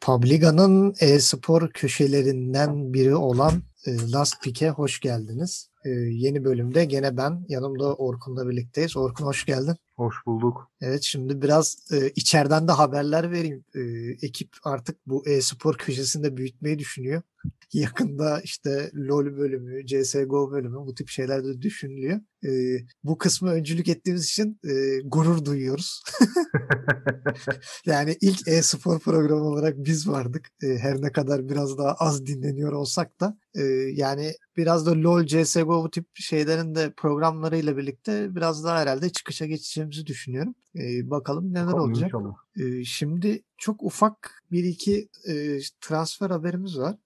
Publiga'nın e-spor köşelerinden biri olan e, Last Pick'e hoş geldiniz. E, yeni bölümde gene ben, yanımda Orkun'la birlikteyiz. Orkun hoş geldin. Hoş bulduk. Evet şimdi biraz e, içeriden de haberler vereyim. Ekip artık bu e-spor köşesinde büyütmeyi düşünüyor. Yakında işte LoL bölümü, CSGO bölümü bu tip şeyler de düşünülüyor. E, bu kısmı öncülük ettiğimiz için e, gurur duyuyoruz. yani ilk e-spor programı olarak biz vardık. E, her ne kadar biraz daha az dinleniyor olsak da e, yani biraz da LoL, CSGO bu tip şeylerin de programlarıyla birlikte biraz daha herhalde çıkışa geçeceğimizi düşünüyorum. E, bakalım neler bakalım olacak. E, şimdi çok ufak bir iki e, transfer haberimiz var.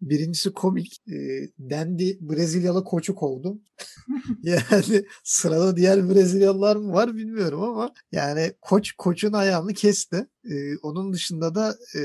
Birincisi komik. E, Dendi Brezilyalı koçu kovdu. yani sırada diğer Brezilyalılar mı var bilmiyorum ama yani koç koçun ayağını kesti. E, onun dışında da e,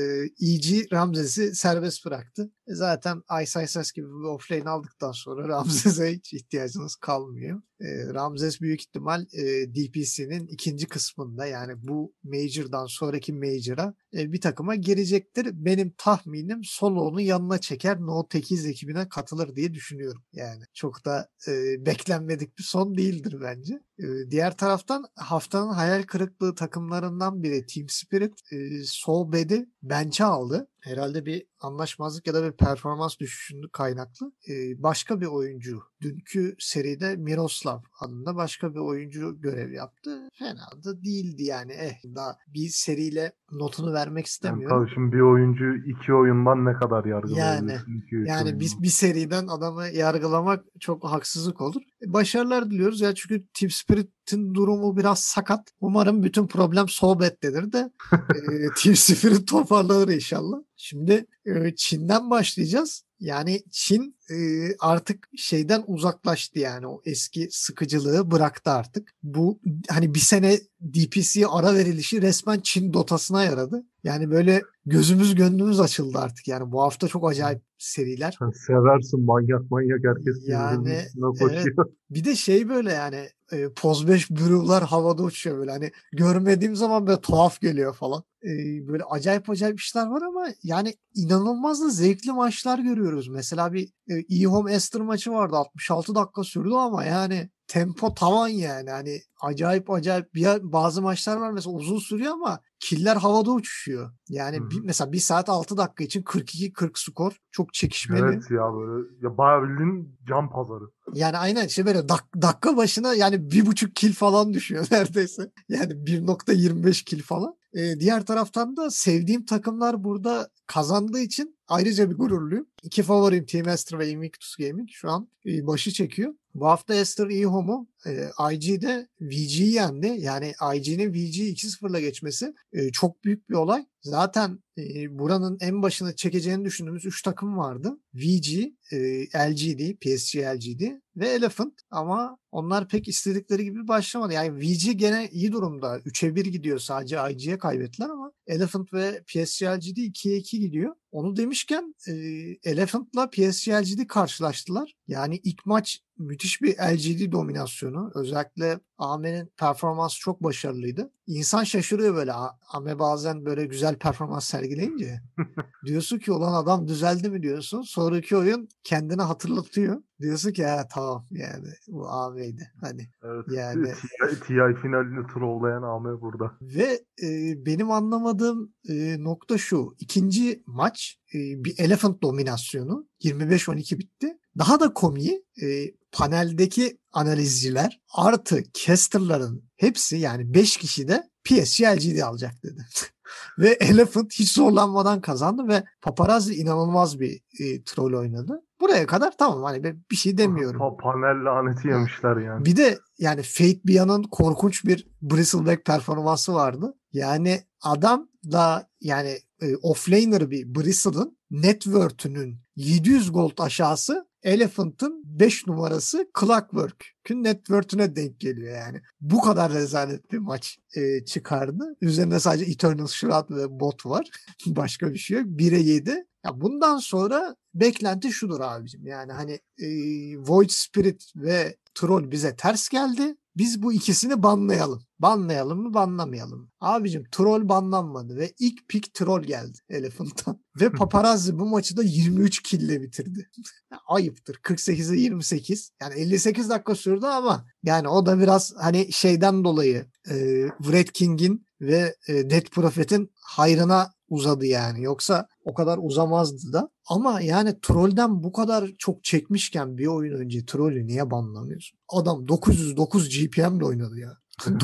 EG Ramzes'i serbest bıraktı. E, zaten Ice Ice gibi bir offlane aldıktan sonra Ramzes'e hiç ihtiyacınız kalmıyor. E, Ramzes büyük ihtimal e, DPC'nin ikinci kısmında yani bu Major'dan sonraki Major'a bir takıma girecektir. Benim tahminim Solo'nun yanına çeker No 8 ekibine katılır diye düşünüyorum. Yani çok da e, beklenmedik bir son değildir bence. E, diğer taraftan haftanın hayal kırıklığı takımlarından biri Team Spirit e, Sol Bed'i bench'e aldı herhalde bir anlaşmazlık ya da bir performans düşüşünü kaynaklı e, başka bir oyuncu dünkü seride Miroslav adında başka bir oyuncu görev yaptı. Fena da değildi yani. Eh daha bir seriyle notunu vermek istemiyorum. Yani tabii şimdi bir oyuncu iki oyundan ne kadar yargılayabilirsin? Yani, yani bir, bir seriden adamı yargılamak çok haksızlık olur. E, başarılar diliyoruz ya çünkü Team Spirit'in durumu biraz sakat. Umarım bütün problem sohbettedir de e, Team Spirit toparlanır inşallah. Şimdi e, Çin'den başlayacağız. Yani Çin e, artık şeyden uzaklaştı yani o eski sıkıcılığı bıraktı artık. Bu hani bir sene DPC ara verilişi resmen Çin dotasına yaradı. Yani böyle gözümüz gönlümüz açıldı artık yani bu hafta çok acayip seriler. Sen seversin manyak manyak herkes yani evet. Bir de şey böyle yani e, poz 5 brew'lar havada uçuyor böyle hani görmediğim zaman böyle tuhaf geliyor falan. E, böyle acayip acayip işler var ama yani inanılmaz da zevkli maçlar görüyoruz. Mesela bir e, e-home Esther maçı vardı 66 dakika sürdü ama yani tempo tavan yani. Hani acayip acayip bir bazı maçlar var mesela uzun sürüyor ama killer havada uçuşuyor. Yani bir, mesela bir saat 6 dakika için 42-40 skor çok çekişmeli. Evet ya böyle ya bayağı bildiğin cam pazarı. Yani aynen işte böyle dak, dakika başına yani bir buçuk kill falan düşüyor neredeyse. Yani 1.25 kill falan. Ee, diğer taraftan da sevdiğim takımlar burada kazandığı için ayrıca bir gururluyum. İki favorim Team Esther ve Invictus Gaming şu an e, başı çekiyor. Bu hafta Esther Ehome'u e, IG'de VG'yi yendi. Yani IG'nin VG'yi 2-0'la geçmesi e, çok büyük bir olay. Zaten e, buranın en başına çekeceğini düşündüğümüz 3 takım vardı. VG, e, LGD, PSG LGD ve Elephant ama onlar pek istedikleri gibi başlamadı. Yani VG gene iyi durumda. 3'e 1 gidiyor sadece IG'ye kaybettiler ama Elephant ve PSG LGD 2'ye 2 gidiyor. Onu demişken e, Elephant'la PSG LGD karşılaştılar. Yani ilk maç müthiş bir LGD dominasyonu. Özellikle Ame'nin performansı çok başarılıydı. İnsan şaşırıyor böyle. Ame bazen böyle güzel performans sergileyince. diyorsun ki olan adam düzeldi mi diyorsun. Sonraki oyun kendine hatırlatıyor. Diyorsun ki ha tamam yani bu Ame'ydi. Hani evet, yani TI, TI finalini trollayan Ame burada. Ve e, benim anlamadığım e, nokta şu. İkinci maç e, bir Elephant dominasyonu 25-12 bitti. Daha da komiği e, paneldeki analizciler artı casterların hepsi yani 5 kişi de PSG LGD alacak dedi. ve Elephant hiç zorlanmadan kazandı ve Paparazzi inanılmaz bir e, troll oynadı. Buraya kadar tamam hani bir şey demiyorum. Pa panel laneti yemişler yani. Bir de yani Fate Bia'nın korkunç bir Bristleback performansı vardı. Yani adam da yani e, offlaner bir Bristle'ın net worth'ünün 700 gold aşağısı Elephant'ın 5 numarası Clockwork'ün network'üne denk geliyor yani. Bu kadar rezalet bir maç e, çıkardı. Üzerinde sadece Eternal Shroud ve bot var. Başka bir şey yok. 1'e 7. Ya bundan sonra beklenti şudur abicim. Yani hani e, Void Spirit ve Troll bize ters geldi. Biz bu ikisini banlayalım. Banlayalım mı banlamayalım mı? Abicim troll banlanmadı ve ilk pik troll geldi Elephant'tan. Ve paparazzi bu maçı da 23 kille bitirdi. Ayıptır. 48'e 28. Yani 58 dakika sürdü ama yani o da biraz hani şeyden dolayı e, Red King'in ve e, Dead Prophet'in hayrına uzadı yani. Yoksa o kadar uzamazdı da. Ama yani trollden bu kadar çok çekmişken bir oyun önce trollü niye banlamıyorsun? Adam 909 GPM ile oynadı ya.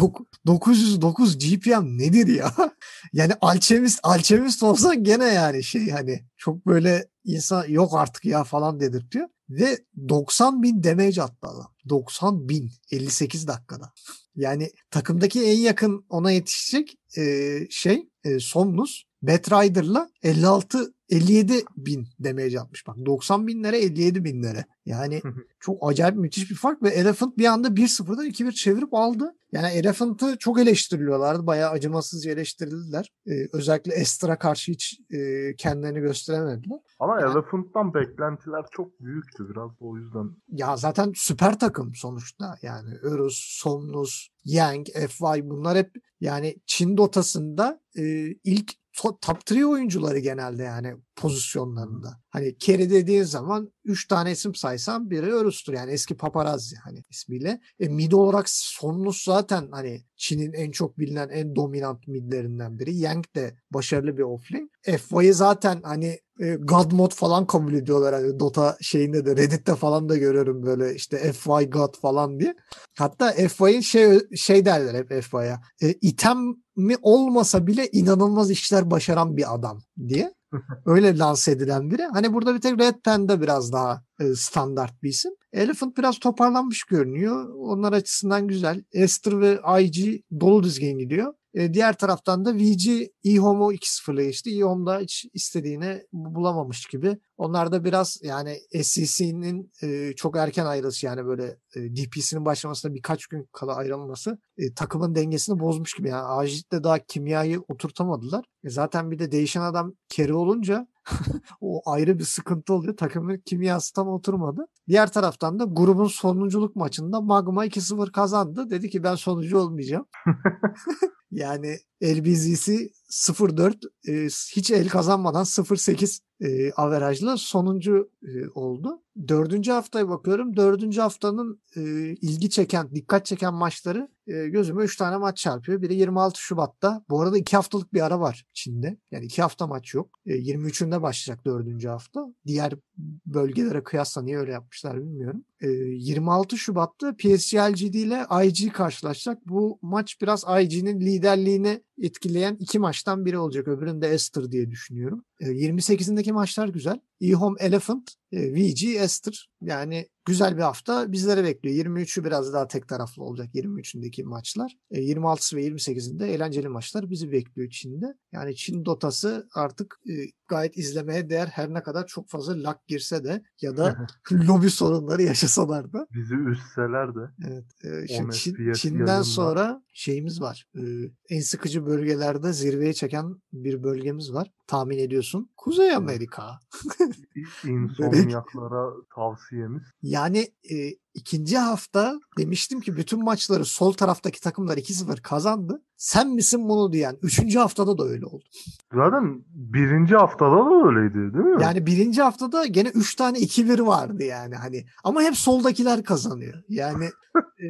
909 GPM nedir ya? yani alchemist alchemist olsan gene yani şey hani çok böyle insan yok artık ya falan dedirtiyor. Ve 90 bin damage attı adam. 90 bin 58 dakikada. Yani takımdaki en yakın ona yetişecek e, şey e, Somnus Batrider'la 56 57 bin damage atmış. Bak 90 binlere 57 binlere. Yani çok acayip müthiş bir fark ve Elephant bir anda 1-0'dan 2-1 çevirip aldı. Yani Elephant'ı çok eleştiriliyorlardı. Bayağı acımasızca eleştirildiler. Ee, özellikle Estra karşı hiç e, kendilerini gösteremediler. Ama Yani- Elephant'tan beklentiler çok büyüktü biraz da o yüzden. Ya zaten süper takım sonuçta. Yani Örus, Somnus, Yang, FY bunlar hep yani Çin dotasında e, ilk top 3 oyuncuları genelde yani pozisyonlarında. Hani carry dediğin zaman 3 tane isim saysam biri Örus'tur yani eski paparazzi hani ismiyle. E, mid olarak Somnus zaten hani Çin'in en çok bilinen en dominant midlerinden biri. Yang de başarılı bir offlane. FY'ı zaten hani e, God mod falan kabul ediyorlar hani Dota şeyinde de Reddit'te falan da görüyorum böyle işte FY God falan diye. Hatta FY'in şey şey derler hep FY'ya. E, item mi olmasa bile inanılmaz işler başaran bir adam diye. Öyle lanse edilen biri. Hani burada bir tek Red Panda biraz daha e, standart bir isim. Elephant biraz toparlanmış görünüyor. Onlar açısından güzel. Esther ve IG dolu düzgün gidiyor. E, diğer taraftan da VG eHome'u 2-0'la geçti. eHome da hiç istediğini bulamamış gibi. Onlar da biraz yani SEC'nin e, çok erken ayrılışı yani böyle e, DP'sinin başlamasına birkaç gün kala ayrılması e, takımın dengesini bozmuş gibi. Yani Ajit'te daha kimyayı oturtamadılar. Zaten bir de değişen adam carry olunca o ayrı bir sıkıntı oluyor. Takımın kimyası tam oturmadı. Diğer taraftan da grubun sonunculuk maçında Magma 2-0 kazandı. Dedi ki ben sonuncu olmayacağım. yani LBZ'si 0-4 e, hiç el kazanmadan 0-8 e, averajla sonuncu e, oldu. Dördüncü haftaya bakıyorum. Dördüncü haftanın e, ilgi çeken, dikkat çeken maçları e, gözüme 3 tane maç çarpıyor. Biri 26 Şubat'ta. Bu arada 2 haftalık bir ara var Çin'de. Yani 2 hafta maç yok. E, 23'ünde başlayacak dördüncü hafta. Diğer bölgelere kıyasla niye öyle yapmışlar bilmiyorum. E, 26 Şubat'ta PSG LGD ile IG karşılaşacak. Bu maç biraz IG'nin liderliğini etkileyen iki maçtan biri olacak. Öbüründe Esther diye düşünüyorum. E, 28'indeki maçlar güzel. eHome Elephant, e, VG Esther. Yani güzel bir hafta bizlere bekliyor. 23'ü biraz daha tek taraflı olacak 23'ündeki maçlar. E, 26'sı ve 28'inde eğlenceli maçlar bizi bekliyor Çin'de. Yani Çin dotası artık e, gayet izlemeye değer her ne kadar çok fazla lag girse de ya da lobi sorunları yaşasalar da. Bizi üstseler de. Evet. e, şimdi 10 Çin- Çin'den yayınlar. sonra şeyimiz var. E, en sıkıcı bölgelerde zirveye çeken bir bölgemiz var. Tahmin ediyorsun. Kuzey Amerika. insomniaklara tavsiyemiz. Yani e, ikinci hafta demiştim ki bütün maçları sol taraftaki takımlar 2-0 kazandı. Sen misin bunu diyen. Üçüncü haftada da öyle oldu. Zaten birinci haftada da öyleydi değil mi? Yani birinci haftada gene 3 tane 2-1 vardı yani hani. Ama hep soldakiler kazanıyor. Yani e,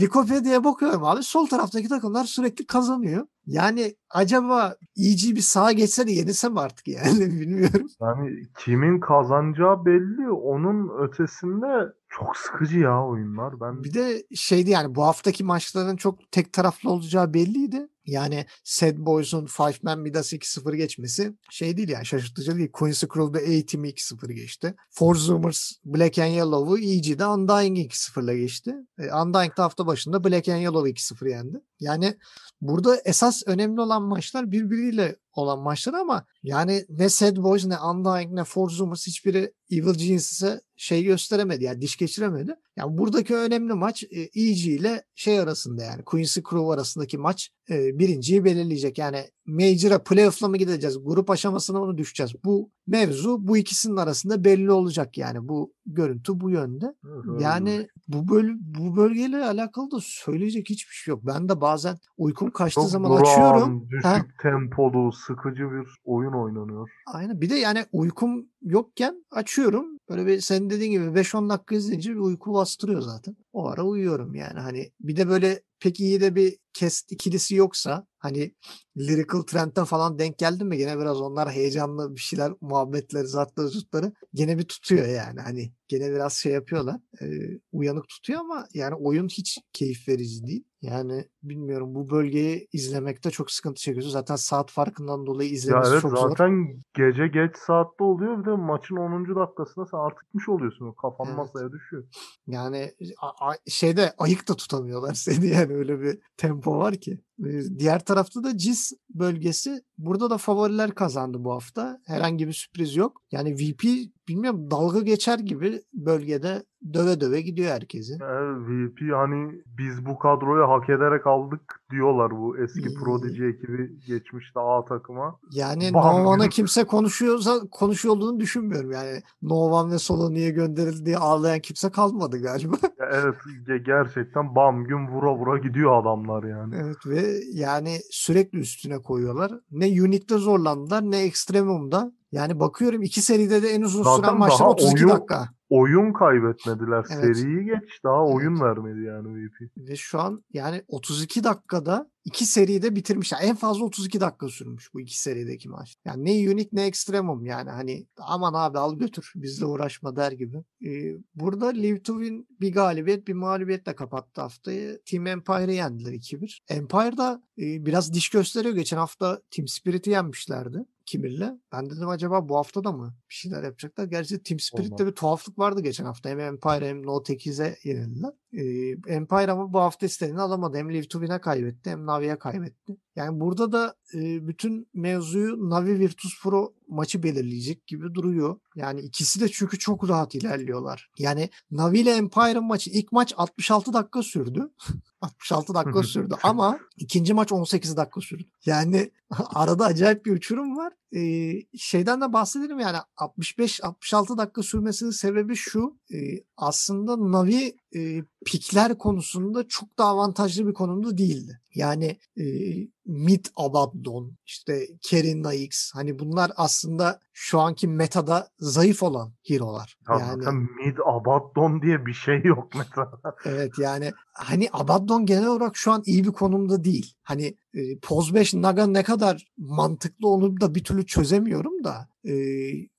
Likopedia'ya bakıyorum abi sol taraftaki takımlar sürekli kazanıyor. Yani acaba EG bir sağa geçse de yenilse mi artık yani bilmiyorum. Yani kimin kazanacağı belli. Onun ötesinde çok sıkıcı ya oyunlar. Ben Bir de şeydi yani bu haftaki maçların çok tek taraflı olacağı belliydi. Yani Sad Boys'un Five Man Midas'ı 2-0 geçmesi şey değil yani şaşırtıcı değil. Quincy Crew'da A-Team'i 2-0 geçti. Forzumers Black and Yellow'u EG'de Undying'i 2-0'la geçti. E, Undying'de hafta başında Black and Yellow'u 2-0 yendi. Yani burada esas önemli olan maçlar birbiriyle olan maçlar ama yani ne Sad Boys ne Undying ne Forzumers hiçbiri Evil Genius'e şey gösteremedi yani diş geçiremedi. Yani buradaki önemli maç e, EG ile şey arasında yani Quincy Crew arasındaki maç e, birinciyi belirleyecek. Yani Major'a playoff'la mı gideceğiz? Grup aşamasına mı düşeceğiz? Bu mevzu bu ikisinin arasında belli olacak yani. Bu görüntü bu yönde. Yani bu böl bu bölgeyle alakalı da söyleyecek hiçbir şey yok. Ben de bazen uykum kaçtığı Çok zaman duran, açıyorum. düşük Ha, tempolu, sıkıcı bir oyun oynanıyor. aynen. Bir de yani uykum yokken açıyorum. Böyle bir senin dediğin gibi 5-10 dakika izleyince bir uyku bastırıyor zaten. O ara uyuyorum yani. Hani bir de böyle pek iyi de bir cast ikilisi yoksa hani Lyrical Trend'e falan denk geldim mi gene biraz onlar heyecanlı bir şeyler muhabbetleri zatları zutları gene bir tutuyor yani hani gene biraz şey yapıyorlar e, uyanık tutuyor ama yani oyun hiç keyif verici değil. Yani bilmiyorum bu bölgeyi izlemekte çok sıkıntı çekiyorsun. Zaten saat farkından dolayı Ya izlemesi evet çok zor. zaten gece geç saatte oluyor bir de maçın 10. dakikasında sen artık gitmiş oluyorsun. Kafan Evet. masaya düşüyor. Yani şeyde ayık da tutamıyorlar seni yani öyle bir tempo var ki. Diğer tarafta da CIS bölgesi burada da favoriler kazandı bu hafta. Herhangi bir sürpriz yok. Yani VP bilmiyorum dalga geçer gibi bölgede döve döve gidiyor herkesi. Yani VP hani biz bu kadroyu hak ederek aldık diyorlar bu eski. Prodigy ekibi geçmişte A takıma. Yani Novan'a kimse konuşuyorsa konuşuyor olduğunu düşünmüyorum. Yani Novan ve Solo niye gönderildi diye ağlayan kimse kalmadı galiba. Evet ge- gerçekten bam gün vura vura gidiyor adamlar yani. Evet ve yani sürekli üstüne koyuyorlar. Ne Unique'de zorlandılar ne Extremum'da. Yani bakıyorum iki seride de en uzun Zaten süren maçlar daha 32 oyun- dakika. Oyun kaybetmediler. Evet. Seriyi geç daha oyun vermedi yani VP. Ve şu an yani 32 dakikada iki seride bitirmişler. En fazla 32 dakika sürmüş bu iki serideki maç. Yani ne Unique ne Extremum yani hani aman abi al götür bizle uğraşma der gibi. Ee, burada Live to Win bir galibiyet bir mağlubiyetle kapattı haftayı. Team Empire'ı yendiler 2-1. Empire'da e, biraz diş gösteriyor. Geçen hafta Team Spirit'i yenmişlerdi. Kimir'le. Ben dedim acaba bu hafta da mı bir şeyler yapacaklar? Gerçi Team Spirit'te bir tuhaflık vardı geçen hafta. Hem Empire hem No 8'e yenildiler. Ee, Empire ama bu hafta istediğini alamadı. Hem Live to Win'e kaybetti hem Navi'ye kaybetti. Yani burada da e, bütün mevzuyu Navi Virtus Pro maçı belirleyecek gibi duruyor. Yani ikisi de çünkü çok rahat ilerliyorlar. Yani Navi ile Empire'ın maçı ilk maç 66 dakika sürdü. 66 dakika sürdü ama ikinci maç 18 dakika sürdü. Yani arada acayip bir uçurum var. Ee, şeyden de bahsedelim yani 65-66 dakika sürmesinin sebebi şu. e, aslında Navi e, pikler konusunda çok da avantajlı bir konumda değildi. Yani e, Mid Abaddon, işte Kerin Naix hani bunlar aslında şu anki metada zayıf olan hero'lar. Ya yani Mid Abaddon diye bir şey yok mesela. Evet yani hani Abaddon genel olarak şu an iyi bir konumda değil. Hani e, Poz 5 Naga ne kadar mantıklı onu da bir türlü çözemiyorum da e,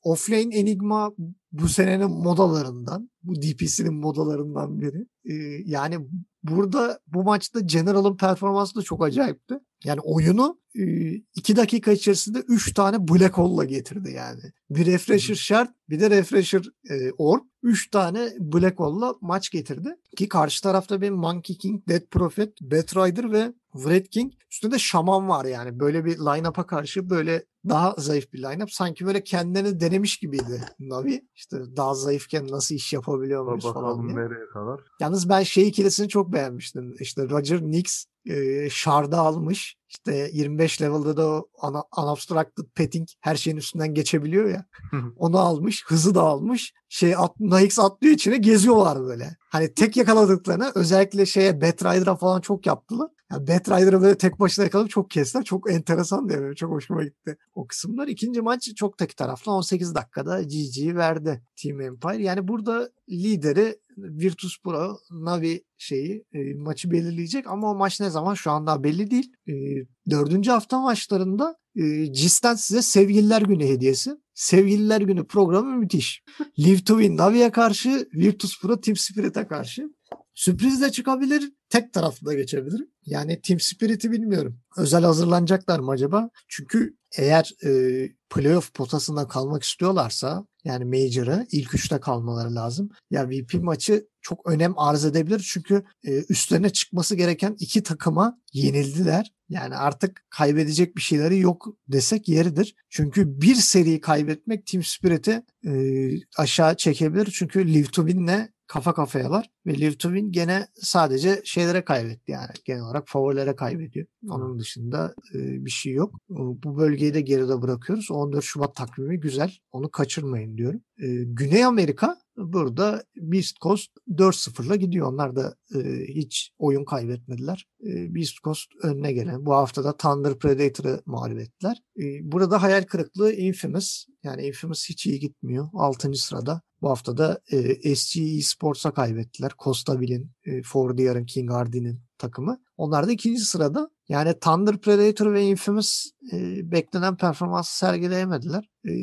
Offlane Enigma bu senenin modalarından bu DPC'nin modalarından biri. E, yani burada bu maçta General'ın performansı da çok acayipti. Yani oyunu 2 dakika içerisinde 3 tane Black Hole'la getirdi yani. Bir Refresher Shard bir de Refresher e, Orb. 3 tane Black Hole'la maç getirdi. Ki karşı tarafta bir Monkey King, Dead Prophet, Batrider ve Wraith King. Üstünde Şaman var yani. Böyle bir line-up'a karşı böyle daha zayıf bir line-up. Sanki böyle kendilerini denemiş gibiydi Navi. İşte daha zayıfken nasıl iş yapabiliyor muyuz falan diye. nereye kadar. Yalnız ben şey ikilisini çok beğenmiştim. İşte Roger Nix e, Shard'ı almış. İşte 25 level'da da ana, unobstructed petting her şeyin üstünden geçebiliyor ya. Onu almış. Hızı da almış. Şey at, Nix atlıyor içine geziyorlar böyle. Hani tek yakaladıklarına özellikle şeye Batrider'a falan çok yaptılar. Yani Batrider'ı böyle tek başına yakalayıp çok kestiler. Çok enteresan diye çok hoşuma gitti o kısımlar. İkinci maç çok tek taraflı 18 dakikada GG verdi Team Empire. Yani burada lideri Virtus Pro Navi şeyi e, maçı belirleyecek ama o maç ne zaman şu an daha belli değil. E, dördüncü hafta maçlarında e, CIS'ten size Sevgililer Günü hediyesi. Sevgililer Günü programı müthiş. Live to Win Navi'ye karşı, Virtus Pro Team Spirit'e karşı. Sürpriz de çıkabilir, tek taraflı da geçebilir. Yani Team Spirit'i bilmiyorum. Özel hazırlanacaklar mı acaba? Çünkü eğer e, playoff potasında kalmak istiyorlarsa yani Major'a ilk üçte kalmaları lazım. Ya VP maçı çok önem arz edebilir çünkü e, üstlerine çıkması gereken iki takıma yenildiler. Yani artık kaybedecek bir şeyleri yok desek yeridir. Çünkü bir seri kaybetmek Team Spirit'i e, aşağı çekebilir. Çünkü Live to Win'le kafa kafayalar ve Liv Twin gene sadece şeylere kaybetti yani genel olarak favorilere kaybediyor. Onun dışında e, bir şey yok. Bu bölgeyi de geride bırakıyoruz. 14 Şubat takvimi güzel. Onu kaçırmayın diyorum. E, Güney Amerika burada Beast Coast 4-0'la gidiyor. Onlar da e, hiç oyun kaybetmediler. E, Beast Coast önüne gelen. Bu hafta da Thunder Predator'ı mağlup ettiler. E, burada hayal kırıklığı Infamous. Yani Infamous hiç iyi gitmiyor. 6. sırada. Bu hafta da e, SG Esports'a kaybettiler. Costa Bill'in, e, Fordier'ın, King Hardy'nin takımı. Onlar da ikinci sırada. Yani Thunder Predator ve Infamous e, beklenen performansı sergileyemediler. E,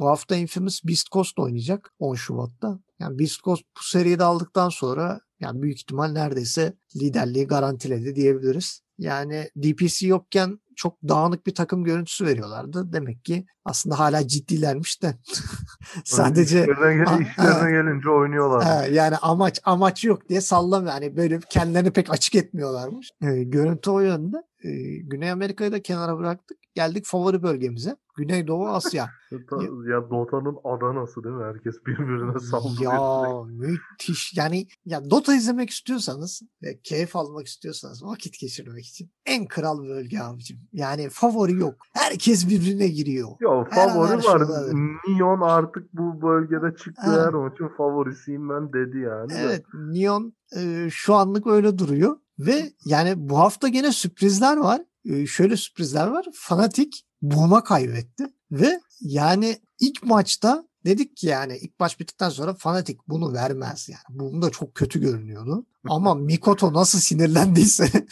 bu hafta Infamous Beast Coast oynayacak 10 Şubat'ta. Yani Beast Coast bu seriyi de aldıktan sonra yani büyük ihtimal neredeyse liderliği garantiledi diyebiliriz. Yani DPC yokken çok dağınık bir takım görüntüsü veriyorlardı. Demek ki aslında hala ciddilermiş de sadece işlerine, gel- işlerine gelince oynuyorlar. yani amaç amaç yok diye sallamıyor. Yani böyle kendilerini pek açık etmiyorlarmış. E, görüntü o yönde. E, Güney Amerika'yı da kenara bıraktık. Geldik favori bölgemize. Güneydoğu Asya. ya Dota'nın Adana'sı değil mi? Herkes birbirine saldırıyor. Ya müthiş. Yani ya Dota izlemek istiyorsanız ve keyif almak istiyorsanız vakit geçirmek için en kral bölge abicim. Yani favori yok. Herkes birbirine giriyor. Ya favori var. Neon artık bu bölgede çıktı ha. her maçın favorisiyim ben dedi yani. Evet. Neon e, şu anlık öyle duruyor. Ve yani bu hafta gene sürprizler var. E, şöyle sürprizler var. Fanatik Boom'a kaybetti. Ve yani ilk maçta dedik ki yani ilk maç bittikten sonra Fanatik bunu vermez yani. Boom da çok kötü görünüyordu. Ama Mikoto nasıl sinirlendiyse.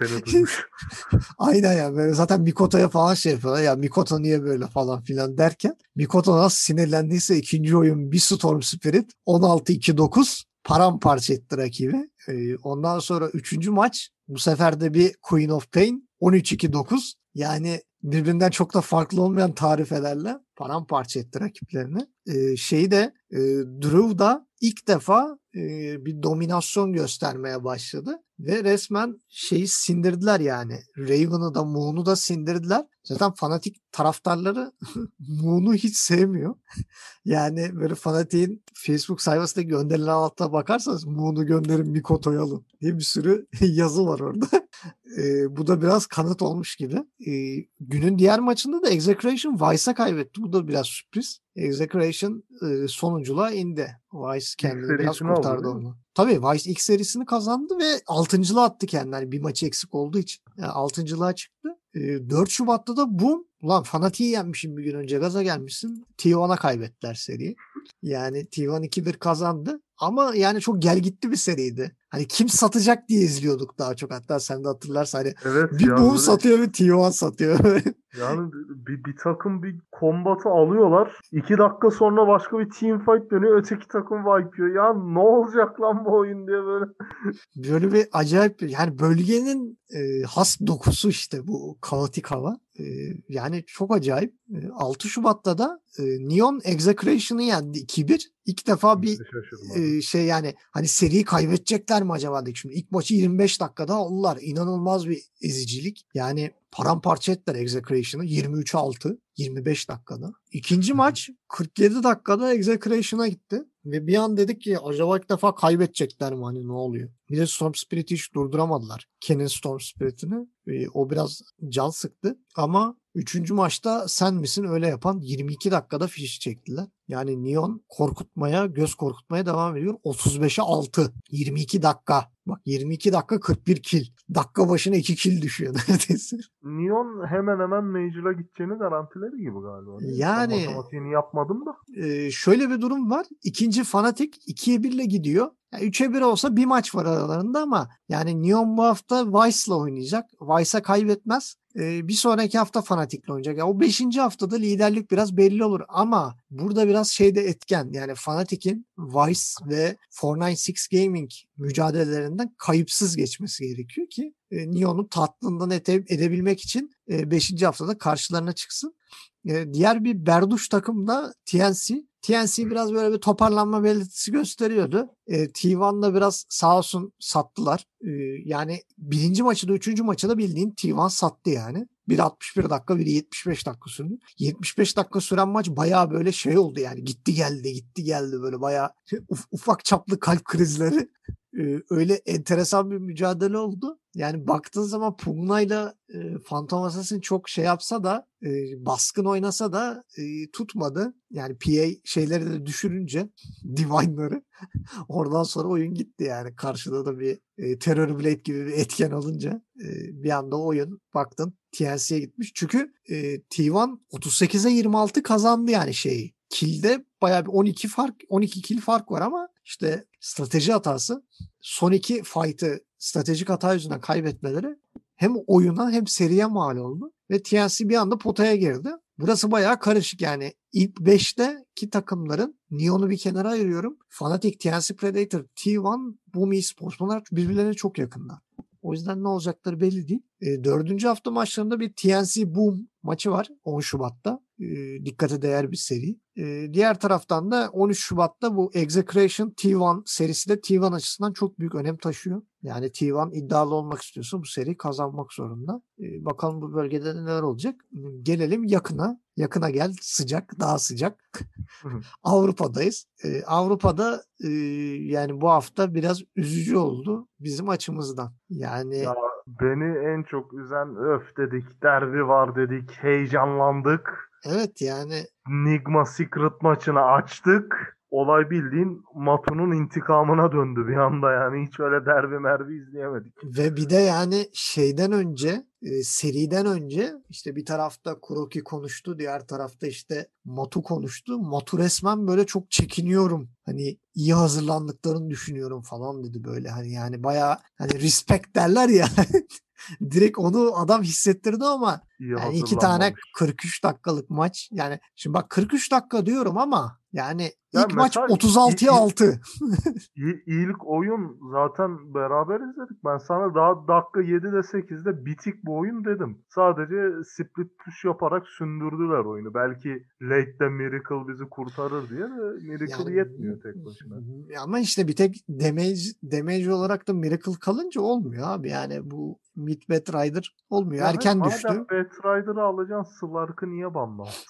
Aynen ya böyle zaten Mikoto'ya falan şey yapıyorlar ya Mikoto niye böyle falan filan derken Mikoto nasıl sinirlendiyse ikinci oyun bir Storm Spirit 16-2-9 paramparça etti rakibi. Ee, ondan sonra üçüncü maç bu sefer de bir Queen of Pain 13-2-9 yani birbirinden çok da farklı olmayan tarifelerle paramparça etti rakiplerini. Ee, şeyi de e, Drew da ilk defa e, bir dominasyon göstermeye başladı ve resmen şeyi sindirdiler yani. Raven'ı da Moon'u da sindirdiler. Zaten fanatik taraftarları Moon'u hiç sevmiyor. yani böyle fanatiğin Facebook sayfasındaki gönderilen altta bakarsanız Moon'u gönderin Mikoto'yu alın diye bir sürü yazı var orada. E, bu da biraz kanıt olmuş gibi. E, günün diğer maçında da Execration Vice'a kaybetti. Bu da biraz sürpriz. Execration e, sonunculuğa indi. Vice kendini biraz kurtardı onu. Tabii Vice ilk serisini kazandı ve altıncılığa attı kendini. Yani bir maçı eksik olduğu için. Yani altıncılığa çıktı. E, 4 Şubat'ta da bu ulan Fanatik'i yenmişim bir gün önce gaza gelmişsin. T1'a kaybettiler seriyi. Yani T1 2-1 kazandı. Ama yani çok gel gitti bir seriydi. Hani kim satacak diye izliyorduk daha çok. Hatta sen de hatırlarsan hani evet bir ya, boom satıyor bir T1 satıyor. yani bir, bir takım bir kombatı alıyorlar. iki dakika sonra başka bir team fight dönüyor. Öteki takım wipe'ıyor. Ya ne olacak lan bu oyun diye böyle. Böyle bir acayip yani bölgenin e, has dokusu işte bu kaotik hava. E, yani çok acayip. E, 6 Şubat'ta da e, Neon Execration'ı yendi 2-1. İlk defa bir e, şey yani hani seriyi kaybedecekler mi acaba dedik şimdi. İlk maçı 25 dakikada aldılar. İnanılmaz bir ezicilik. Yani paramparça ettiler Execration'ı. 23-6 25 dakikada. İkinci maç 47 dakikada Execration'a gitti. Ve bir an dedik ki acaba ilk defa kaybedecekler mi hani ne oluyor? Bir de Storm Spirit'i hiç durduramadılar. Ken'in Storm Spirit'ini. O biraz can sıktı. Ama Üçüncü maçta sen misin öyle yapan 22 dakikada fişi çektiler. Yani Neon korkutmaya, göz korkutmaya devam ediyor. 35'e 6. 22 dakika. Bak 22 dakika 41 kill. Dakika başına 2 kill düşüyor neredeyse. Neon hemen hemen Major'a gideceğini garantileri gibi galiba. Yani. Matematiğini yapmadım da. E, şöyle bir durum var. İkinci Fanatic 2'ye 1 ile gidiyor. Yani 3'e 1 olsa bir maç var aralarında ama yani Neon bu hafta Vice'la oynayacak. Vice'a kaybetmez. Bir sonraki hafta Fanatik'le oynayacak. Yani o 5. haftada liderlik biraz belli olur ama burada biraz şeyde etken yani Fanatik'in Vice ve 496 Gaming mücadelelerinden kayıpsız geçmesi gerekiyor ki e, Neon'u tatlından ete, edebilmek için 5. E, haftada karşılarına çıksın. E, diğer bir Berduş takım da TNC. TNC biraz böyle bir toparlanma belirtisi gösteriyordu. E, T1'da biraz sağ olsun sattılar. E, yani birinci maçı da üçüncü maçı da bildiğin T1 sattı yani. Biri 61 dakika, biri 75 dakika sürdü. 75 dakika süren maç bayağı böyle şey oldu yani. Gitti geldi, gitti geldi böyle bayağı uf- ufak çaplı kalp krizleri. Ee, öyle enteresan bir mücadele oldu. Yani baktığın zaman Pugna'yla e, Phantom Assassin çok şey yapsa da e, baskın oynasa da e, tutmadı. Yani PA şeyleri de düşürünce Divine'ları oradan sonra oyun gitti yani. Karşıda da bir e, Terror Blade gibi bir etken alınca e, bir anda oyun baktın TNC'ye gitmiş. Çünkü e, T1 38'e 26 kazandı yani şeyi. Kill'de bayağı bir 12 fark 12 kill fark var ama işte strateji hatası son iki fight'ı stratejik hata yüzünden kaybetmeleri hem oyuna hem seriye mal oldu. Ve TNC bir anda potaya girdi. Burası bayağı karışık yani. İlk 5'teki takımların Neon'u bir kenara ayırıyorum. Fnatic, TNC Predator, T1, Boom Esports bunlar birbirlerine çok yakınlar. O yüzden ne olacakları belli değil. E, dördüncü hafta maçlarında bir TNC Boom maçı var 10 Şubat'ta. E, dikkate değer bir seri. E, diğer taraftan da 13 Şubat'ta bu Execration T1 serisi de T1 açısından çok büyük önem taşıyor. Yani T1 iddialı olmak istiyorsa bu seri kazanmak zorunda. E, bakalım bu bölgede neler olacak. Gelelim yakına. Yakına gel sıcak, daha sıcak. Avrupa'dayız. E, Avrupa'da e, yani bu hafta biraz üzücü oldu bizim açımızdan. Yani Ya beni en çok üzen öf dedik, derbi var dedik, heyecanlandık. Evet yani Nigma Secret maçını açtık. Olay bildiğin Matu'nun intikamına döndü bir anda yani. Hiç öyle derbi merbi izleyemedik. Ve bir de yani şeyden önce e, seriden önce işte bir tarafta Kuroki konuştu diğer tarafta işte Matu konuştu. Matu resmen böyle çok çekiniyorum. Hani iyi hazırlandıklarını düşünüyorum falan dedi böyle hani yani bayağı hani respect derler ya. Direkt onu adam hissettirdi ama İyi yani iki tane hazırlanmamış. 43 dakikalık maç. Yani şimdi bak 43 dakika diyorum ama yani Ya ilk maç mesela 36'ya i- i- 6. İ- İlk oyun zaten beraber izledik. Ben sana daha dakika 7'de 8'de bitik bu oyun dedim. Sadece split push yaparak sündürdüler oyunu. Belki late'de Miracle bizi kurtarır diye de Miracle Yani- yetmiyor tek başına. Ama işte bir tek damage, damage olarak da Miracle kalınca olmuyor abi. Yani bu Mid Rider olmuyor. Ya Erken madem düştü. Batrider'ı alacaksın Slark'ı niye banlarsın?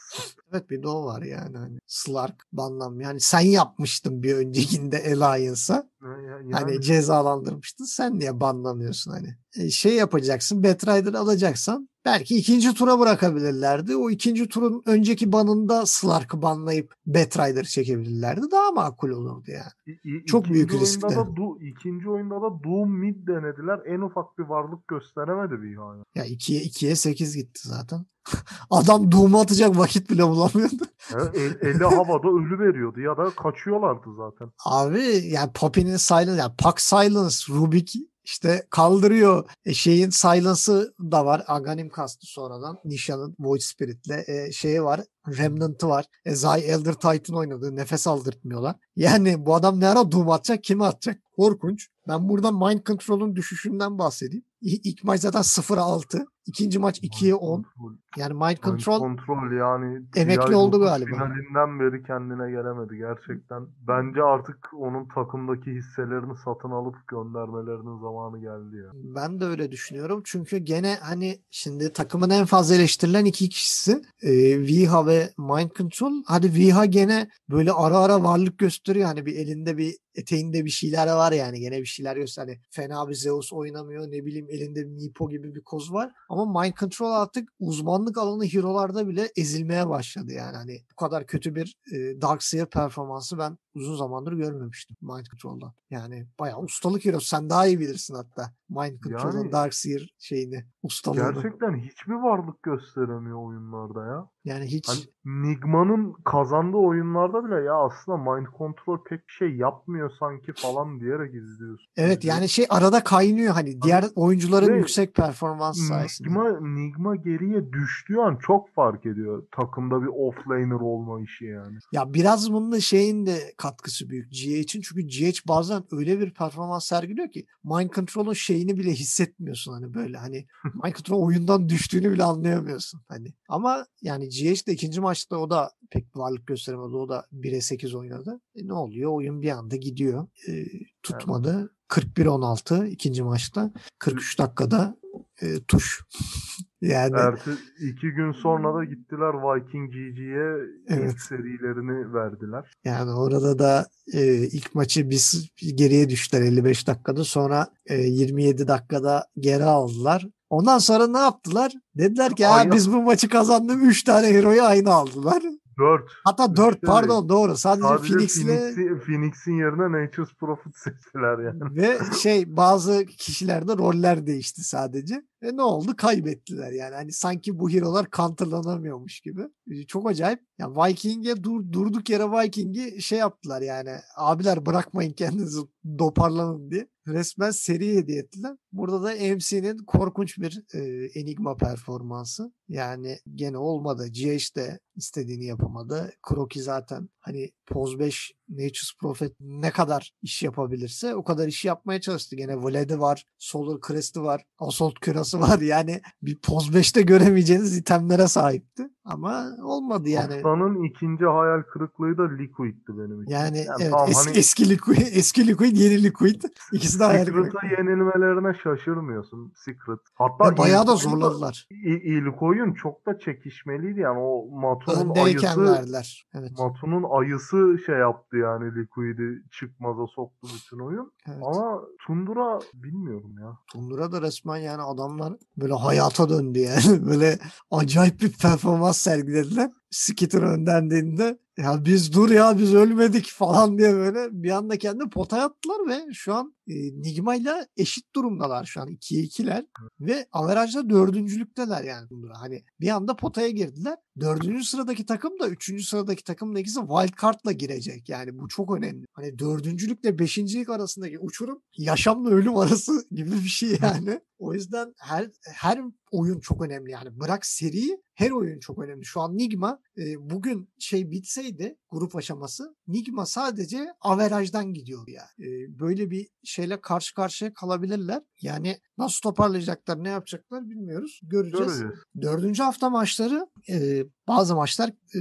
Evet bir de o var yani. Hani Slark banlam. Yani sen yapmıştın bir öncekinde Alliance'a. Ya- yani, Hani cezalandırmıştın. Sen niye banlamıyorsun hani? E, şey yapacaksın. Bat Rider alacaksan belki ikinci tura bırakabilirlerdi. O ikinci turun önceki banında Slark'ı banlayıp Bat Rider çekebilirlerdi. Daha makul olurdu yani. İ- i- Çok büyük riskti. Da, Du- ikinci oyunda da Doom mid denediler. En ufak bir varlık gösteremedi bir yani. Ya 2'ye 2'ye 8 gitti zaten. Adam Doom'u atacak vakit bile bulamıyordu. Ya el- eli havada ölü veriyordu ya da kaçıyorlardı zaten. Abi yani Poppy'nin silence yani Puck silence Rubik işte kaldırıyor. E, şeyin silence'ı da var. Aghanim kastı sonradan. Nisha'nın Void Spirit'le e, şeyi var. Remnant'ı var. E, Zay Elder Titan oynadı. Nefes aldırtmıyorlar. Yani bu adam ne ara Doom atacak? Kime atacak? Korkunç. Ben burada Mind Control'un düşüşünden bahsedeyim. İlk maç zaten 0'a 6. İkinci maç 2'ye 10. Kontrol, Yani Mind mind Control yani. emekli TI9 oldu galiba. Finalinden beri kendine gelemedi gerçekten. Bence artık onun takımdaki hisselerini satın alıp göndermelerinin zamanı geldi ya. Ben de öyle düşünüyorum. Çünkü gene hani şimdi takımın en fazla eleştirilen iki kişisi e, Viha ve Mind Control. Hadi Viha gene böyle ara ara varlık gösteriyor. Hani bir elinde bir eteğinde bir şeyler var yani. Gene bir şeyler gösteriyor. Hani fena bir Zeus oynamıyor. Ne bileyim elinde bir Mipo gibi bir koz var. Ama Mind Control artık uzmanlık alanı hero'larda bile ezilmeye başladı yani. Hani bu kadar kötü bir e, Darkseer performansı ben uzun zamandır görmemiştim Mind Control'dan. Yani bayağı ustalık hero. Sen daha iyi bilirsin hatta. Mind Control'dan Yani- Darkseer şeyini, ustalığını. Gerçekten hiçbir varlık gösteremiyor oyunlarda ya. Yani hiç Hani Nigma'nın kazandığı oyunlarda bile ya aslında mind control pek bir şey yapmıyor sanki falan diyerek izliyorsun. evet yani şey arada kaynıyor hani diğer oyuncuların Ve yüksek performans sayesinde. Nigma, Nigma geriye düştüğü an çok fark ediyor takımda bir offlaner olma işi yani. Ya biraz bunun da şeyin de katkısı büyük GH'in. Çünkü GH bazen öyle bir performans sergiliyor ki Mind Control'un şeyini bile hissetmiyorsun hani böyle hani Mind Control oyundan düştüğünü bile anlayamıyorsun hani. Ama yani GH de ikinci maçta o da pek varlık gösteremedi. O da 1'e 8 oynadı. E ne oluyor? Oyun bir anda gidiyor. E, tutmadı. 41-16 ikinci maçta. 43 dakikada e, tuş. yani Ertesi iki gün sonra da gittiler Viking GG'ye Evet. ilk serilerini verdiler. yani orada da e, ilk maçı biz geriye düştüler 55 dakikada. Sonra e, 27 dakikada geri aldılar. Ondan sonra ne yaptılar? Dediler ki ha, biz bu maçı kazandık. 3 tane hero'yu aynı aldılar. Dört. Hatta 4 Üçte pardon doğru. Sadece, Sadece Phoenix'le Phoenix'i- Phoenix'in yerine Nature's Prophet seçtiler yani. Ve şey bazı kişilerde roller değişti sadece. E ne oldu? Kaybettiler yani. Hani sanki bu hero'lar counterlanamıyormuş gibi. E, Çok acayip. Ya Viking'e dur, durduk yere Viking'i şey yaptılar yani. Abiler bırakmayın kendinizi doparlanın diye. Resmen seri hediye ettiler. Burada da MC'nin korkunç bir e, Enigma performansı. Yani gene olmadı. GH de istediğini yapamadı. Kroki zaten hani Poz 5 Nature's Prophet ne kadar iş yapabilirse o kadar işi yapmaya çalıştı. Gene Vlad'i var, Solar Crest'i var, Assault Kürası var. Yani bir Poz 5'te göremeyeceğiniz itemlere sahipti. Ama olmadı yani. Haftanın ikinci hayal kırıklığı da Liquid'ti benim için. Yani, evet, tamam eski, hani eski Liquid, eski Liquid, yeni Liquid. İkisi de hayal kırıklığı. Secret'a yenilmelerine şaşırmıyorsun Secret. Hatta Ve bayağı da zorladılar. İlk oyun çok da çekişmeliydi yani o Matu'nun ayısı verdiler. Evet. Matu'nun ayısı şey yaptı yani Liquid'i çıkmaza soktu bütün oyun. evet. Ama Tundra bilmiyorum ya. Tundura da resmen yani adamlar böyle hayata döndü yani. Böyle acayip bir performans sergilediler. Skitter öndendiğinde ya biz dur ya biz ölmedik falan diye böyle bir anda kendi potaya attılar ve şu an e, Nigma ile eşit durumdalar şu an 2'ye 2'ler ve averajda dördüncülükteler yani. Hani bir anda potaya girdiler. Dördüncü sıradaki takım da üçüncü sıradaki takımla ikisi wild card'la girecek. Yani bu çok önemli. Hani dördüncülükle beşincilik arasındaki uçurum yaşamla ölüm arası gibi bir şey yani. O yüzden her her oyun çok önemli yani. Bırak seriyi her oyun çok önemli. Şu an Nigma e, bugün şey bitseydi grup aşaması Nigma sadece averajdan gidiyor yani. E, böyle bir şeyle karşı karşıya kalabilirler. Yani nasıl toparlayacaklar ne yapacaklar bilmiyoruz. Göreceğiz. Göreceğiz. Dördüncü hafta maçları e, bazı maçlar e,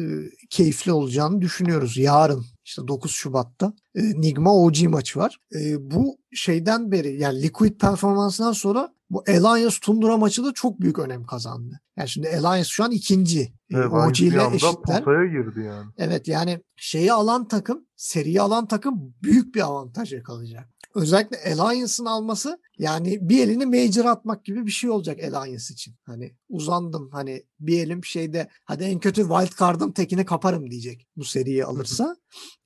keyifli olacağını düşünüyoruz. Yarın işte 9 Şubat'ta e, Nigma OG maçı var. E, bu şeyden beri yani Liquid performansından sonra bu Alliance Tundra maçı da çok büyük önem kazandı. Yani şimdi Alliance şu an ikinci. E, Evet, OG bir ile eşitler. potaya girdi yani. Evet yani şeyi alan takım, seriyi alan takım büyük bir avantaj yakalayacak. Özellikle Alliance'ın alması yani bir elini major atmak gibi bir şey olacak Alliance için. Hani uzandım hani bir elim şeyde hadi en kötü wild card'ın tekini kaparım diyecek bu seriyi alırsa.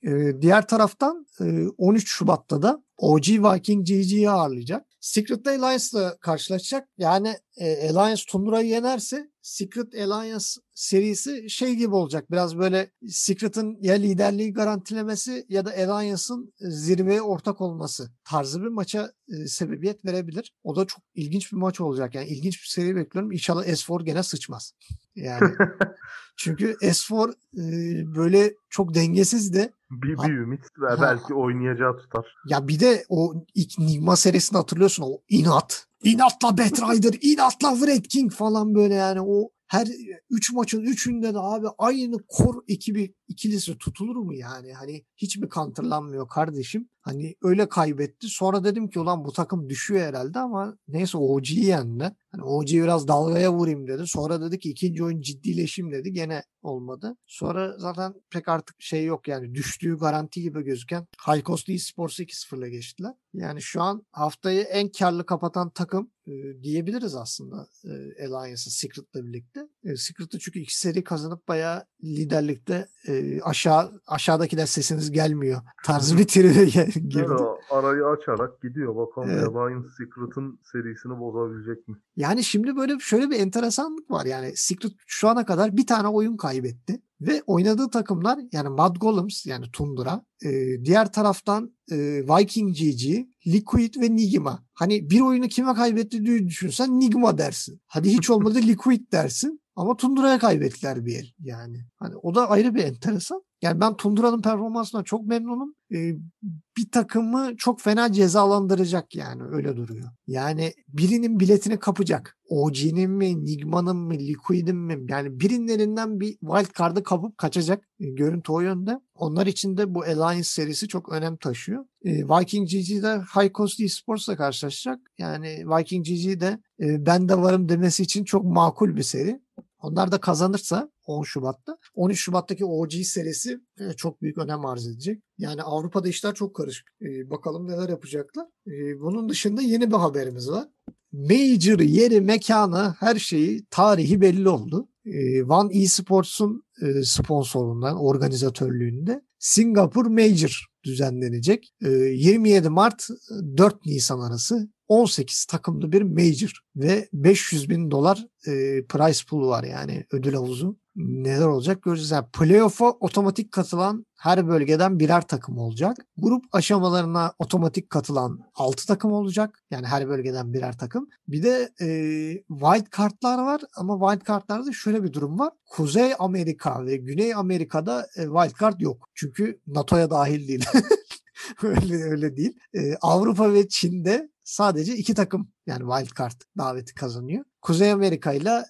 Ee, diğer taraftan e, 13 Şubat'ta da OG Viking GG'yi ağırlayacak. Secret Alliance'la karşılaşacak. Yani e, Alliance Tundra'yı yenerse Secret Alliance serisi şey gibi olacak. Biraz böyle Secret'ın ya liderliği garantilemesi ya da Alliance'ın zirveye ortak olması tarzı bir maça e, sebebiyet verebilir. O da çok ilginç bir maç olacak. Yani ilginç bir seri bekliyorum. İnşallah S4 gene sıçmaz. Yani çünkü S4 e, böyle çok dengesiz de bir, bir ümit ve belki oynayacağı tutar. Ya bir de o ilk Nigma serisini hatırlıyorsun o inat. İnatla Batrider, inatla Wraith King falan böyle yani o her 3 maçın 3'ünde de abi aynı kor ekibi ikilisi tutulur mu yani? Hani hiç mi counterlanmıyor kardeşim? Hani öyle kaybetti. Sonra dedim ki ulan bu takım düşüyor herhalde ama neyse OG'yi yendi. Hani OG biraz dalgaya vurayım dedi. Sonra dedi ki ikinci oyun ciddileşeyim dedi. Gene olmadı. Sonra zaten pek artık şey yok yani düştüğü garanti gibi gözüken High Coast Esports'u 2-0'la geçtiler. Yani şu an haftayı en karlı kapatan takım e, diyebiliriz aslında e, Alliance'ı Secret'la birlikte. E, Secret'ı çünkü iki seri kazanıp bayağı liderlikte e, aşağı aşağıdakiler sesiniz gelmiyor tarzı bir tribe girdi. Evet, arayı açarak gidiyor. Bakalım Evet. Alliance Secret'ın serisini bozabilecek mi? Yani şimdi böyle şöyle bir enteresanlık var. Yani Secret şu ana kadar bir tane oyun kaybetti. Ve oynadığı takımlar yani Mad Golems yani Tundra. e, diğer taraftan e, Viking GG, Liquid ve Nigma. Hani bir oyunu kime kaybetti diye düşünsen Nigma dersin. Hadi hiç olmadı Liquid dersin. Ama Tundra'ya kaybettiler bir el yani. Hani o da ayrı bir enteresan. Yani ben Tundra'nın performansından çok memnunum. Ee, bir takımı çok fena cezalandıracak yani öyle duruyor. Yani birinin biletini kapacak. OG'nin mi, Nigma'nın mı, Liquid'in mi? Yani birinlerinden bir wild card'ı kapıp kaçacak. E, görüntü o yönde. Onlar için de bu Alliance serisi çok önem taşıyor. E, Viking GG'de High Coast Esports'la karşılaşacak. Yani Viking GG de e, ben de varım demesi için çok makul bir seri. Onlar da kazanırsa 10 Şubat'ta 13 Şubat'taki OG serisi e, çok büyük önem arz edecek. Yani Avrupa'da işler çok karışık. E, bakalım neler yapacaklar. E, bunun dışında yeni bir haberimiz var. Major yeri, mekanı, her şeyi, tarihi belli oldu. E, One Esports'un e, sponsorundan, organizatörlüğünde Singapur Major düzenlenecek. E, 27 Mart 4 Nisan arası 18 takımlı bir major ve 500 bin dolar e, price pool var yani ödül havuzu. Neler olacak göreceğiz. Yani playoff'a otomatik katılan her bölgeden birer takım olacak. Grup aşamalarına otomatik katılan 6 takım olacak. Yani her bölgeden birer takım. Bir de e, wild kartlar var ama wild kartlarda şöyle bir durum var. Kuzey Amerika ve Güney Amerika'da e, wild card yok. Çünkü NATO'ya dahil değil. öyle öyle değil. E, Avrupa ve Çin'de sadece iki takım yani wild card daveti kazanıyor. Kuzey Amerika ile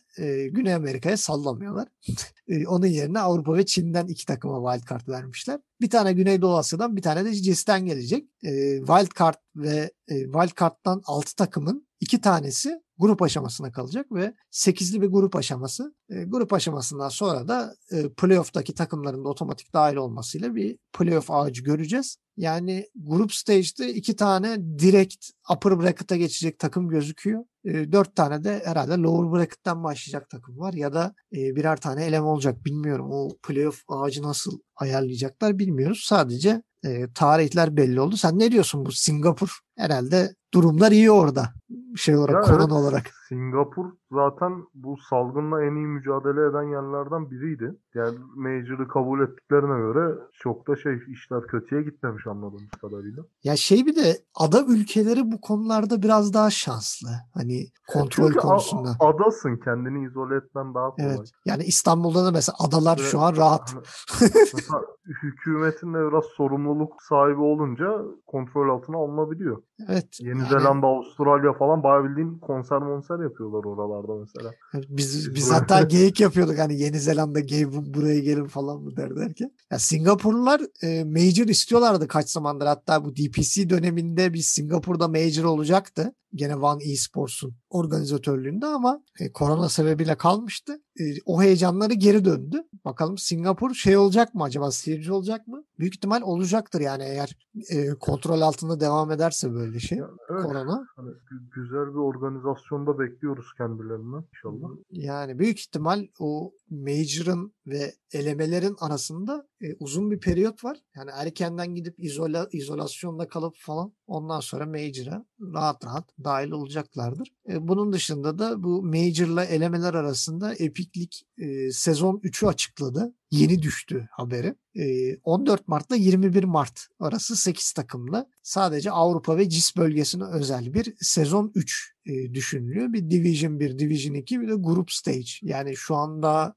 Güney Amerika'ya sallamıyorlar. e, onun yerine Avrupa ve Çin'den iki takıma wild card vermişler. Bir tane Güneydoğu Asya'dan bir tane de CIS'ten gelecek. E, wild card ve e, wild card'dan altı takımın iki tanesi grup aşamasına kalacak ve 8'li bir grup aşaması. E, grup aşamasından sonra da e, playoff'taki takımların da otomatik dahil olmasıyla bir playoff ağacı göreceğiz. Yani grup stage'de iki tane direkt upper bracket'a geçecek takım gözüküyor. E, dört tane de herhalde lower bracket'ten başlayacak takım var ya da e, birer tane eleme olacak bilmiyorum. O playoff ağacı nasıl ayarlayacaklar bilmiyoruz. Sadece e, tarihler belli oldu. Sen ne diyorsun bu Singapur? Herhalde durumlar iyi orada şey olarak Ya korona evet, olarak. Singapur zaten bu salgınla en iyi mücadele eden yerlerden biriydi. Yani Major'ı kabul ettiklerine göre çok da şey işler kötüye gitmemiş anladığımız kadarıyla. Ya şey bir de ada ülkeleri bu konularda biraz daha şanslı. Hani kontrol Çünkü a- konusunda. adasın kendini izole etmen daha kolay. Evet. Yani İstanbul'da da mesela adalar Ve şu an rahat. hani mesela hükümetin de biraz sorumluluk sahibi olunca kontrol altına alınabiliyor. Evet. Yeni yani Zelanda, Avustralya falan bayağı bildiğin konser monser yapıyorlar oralarda mesela. biz Biz hatta geyik yapıyorduk hani Yeni Zelanda gay bu- buraya gelin falan mı der derken. Ya Singapurlular e, major istiyorlardı kaç zamandır. Hatta bu DPC döneminde bir Singapur'da major olacaktı. Gene One Esports'un organizatörlüğünde ama e, korona sebebiyle kalmıştı. E, o heyecanları geri döndü. Bakalım Singapur şey olacak mı acaba seyirci olacak mı? Büyük ihtimal olacaktır yani eğer e, kontrol altında devam ederse böyle şey Ya, evet. korona. Hani gü- güzel bir organizasyonda bekliyoruz kendilerini inşallah. Yani büyük ihtimal o Major'ın ve elemelerin arasında e, uzun bir periyot var. Yani erkenden gidip izola, izolasyonda kalıp falan ondan sonra Major'a rahat rahat dahil olacaklardır. E, bunun dışında da bu Major'la elemeler arasında Epic'lik e, sezon 3'ü açıkladı. Yeni düştü haberi. E, 14 Mart'la 21 Mart arası 8 takımla sadece Avrupa ve CIS bölgesine özel bir sezon 3 e, düşünülüyor. Bir Division 1, Division 2 bir de Group Stage. Yani şu anda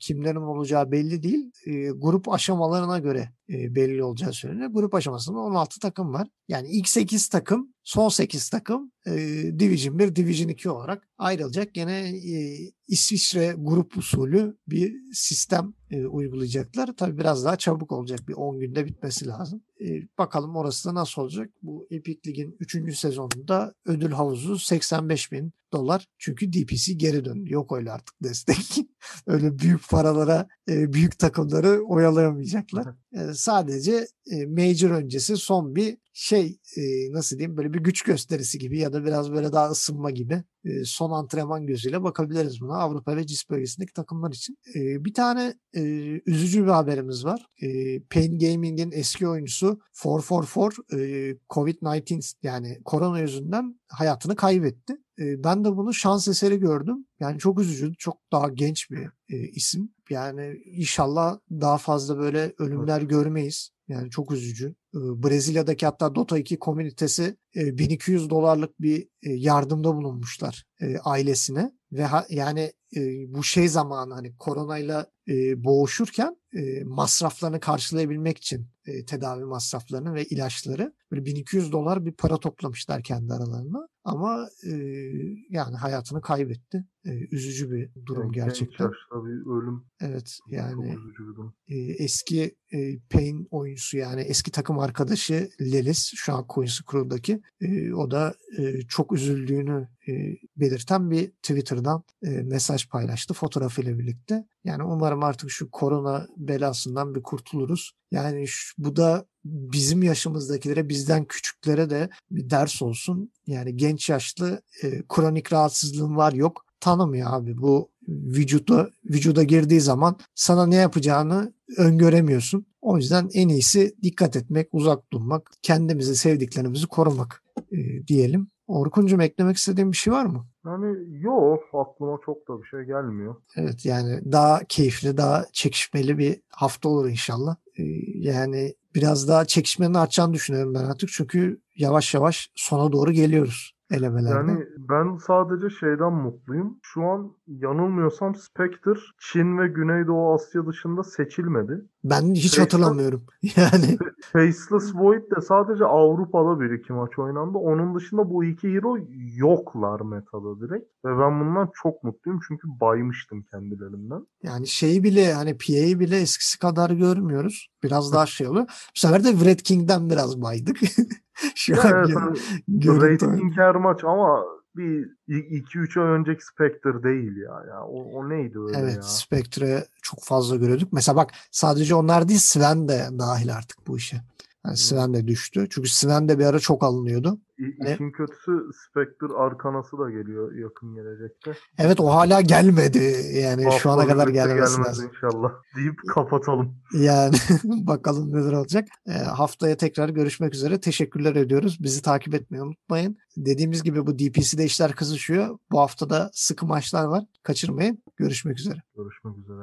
kimlerin olacağı belli değil. Grup aşamalarına göre belli olacağı söyleniyor. Grup aşamasında 16 takım var. Yani ilk 8 takım, son 8 takım e, Division 1, Division 2 olarak ayrılacak. Gene e, İsviçre grup usulü bir sistem e, uygulayacaklar. Tabii biraz daha çabuk olacak. Bir 10 günde bitmesi lazım. E, bakalım orası da nasıl olacak. Bu Epic Lig'in 3. sezonunda ödül havuzu 85 bin dolar. Çünkü DPC geri döndü. Yok öyle artık destek. öyle büyük paralara e, büyük takımları oyalayamayacaklar. E, sadece e, Major öncesi son bir şey e, nasıl diyeyim böyle bir güç gösterisi gibi ya da biraz böyle daha ısınma gibi e, son antrenman gözüyle bakabiliriz buna Avrupa ve CIS bölgesindeki takımlar için. E, bir tane e, üzücü bir haberimiz var. E, Pain Gaming'in eski oyuncusu 444 e, Covid-19 yani korona yüzünden hayatını kaybetti. E, ben de bunu şans eseri gördüm. Yani çok üzücü, çok daha genç bir e, isim. Yani inşallah daha fazla böyle ölümler görmeyiz. Yani çok üzücü. E, Brezilya'daki hatta Dota 2 komünitesi e, 1200 dolarlık bir e, yardımda bulunmuşlar e, ailesine ve ha- yani e, bu şey zamanı hani koronayla e, boğuşurken e, masraflarını karşılayabilmek için e, tedavi masraflarını ve ilaçları böyle 1200 dolar bir para toplamışlar kendi aralarına. Ama e, yani hayatını kaybetti. E, üzücü bir durum Yani gerçekten. Yaşta bir ölüm. Evet yani e, eski e, Payne oyuncusu yani eski takım arkadaşı Lelis şu an Queen's Crew'daki e, o da e, çok üzüldüğünü e, belirten bir Twitter'dan e, mesaj paylaştı fotoğrafıyla birlikte. Yani umarım artık şu korona belasından bir kurtuluruz. Yani şu- bu da bizim yaşımızdakilere bizden küçüklere de bir ders olsun. Yani genç yaşlı e, kronik rahatsızlığın var yok tanımıyor abi. Bu vücuda vücuda girdiği zaman sana ne yapacağını öngöremiyorsun. O yüzden en iyisi dikkat etmek, uzak durmak, kendimizi, sevdiklerimizi korumak e, diyelim. Orkuncum eklemek istediğin bir şey var mı? Yani yok aklıma çok da bir şey gelmiyor. Evet yani daha keyifli, daha çekişmeli bir hafta olur inşallah. E, yani biraz daha çekişmenin artacağını düşünüyorum ben artık. Çünkü yavaş yavaş sona doğru geliyoruz elemelerde. Yani ben sadece şeyden mutluyum. Şu an yanılmıyorsam Spectre Çin ve Güneydoğu Asya dışında seçilmedi. Ben hiç hatırlamıyorum. Yani Faceless Void de sadece Avrupa'da bir iki maç oynandı. Onun dışında bu iki hero yoklar metada direkt. Ve ben bundan çok mutluyum çünkü baymıştım kendilerinden. Yani şeyi bile hani PA'yı bile eskisi kadar görmüyoruz. Biraz daha şey oluyor. Bu sefer de Red King'den biraz baydık. Şu an Evet, hani görüntü. rating her maç ama bir 2-3 ay önceki Spectre değil ya. ya o, o neydi öyle Evet ya? Spectre çok fazla görüyorduk. Mesela bak sadece onlar değil Sven de dahil artık bu işe. Yani Sven de düştü. Çünkü Sven de bir ara çok alınıyordu. İ-? İşin kötüsü Spectre arkanası da geliyor yakın gelecekte. Evet o hala gelmedi. Yani şu ana Hafta kadar gelmesi lazım. inşallah. Deyip kapatalım. Yani bakalım neler olacak. E, haftaya tekrar görüşmek üzere. Teşekkürler ediyoruz. Bizi takip etmeyi unutmayın. Dediğimiz gibi bu DPC'de işler kızışıyor. Bu hafta da sıkı maçlar var. Kaçırmayın. Görüşmek üzere. Görüşmek üzere.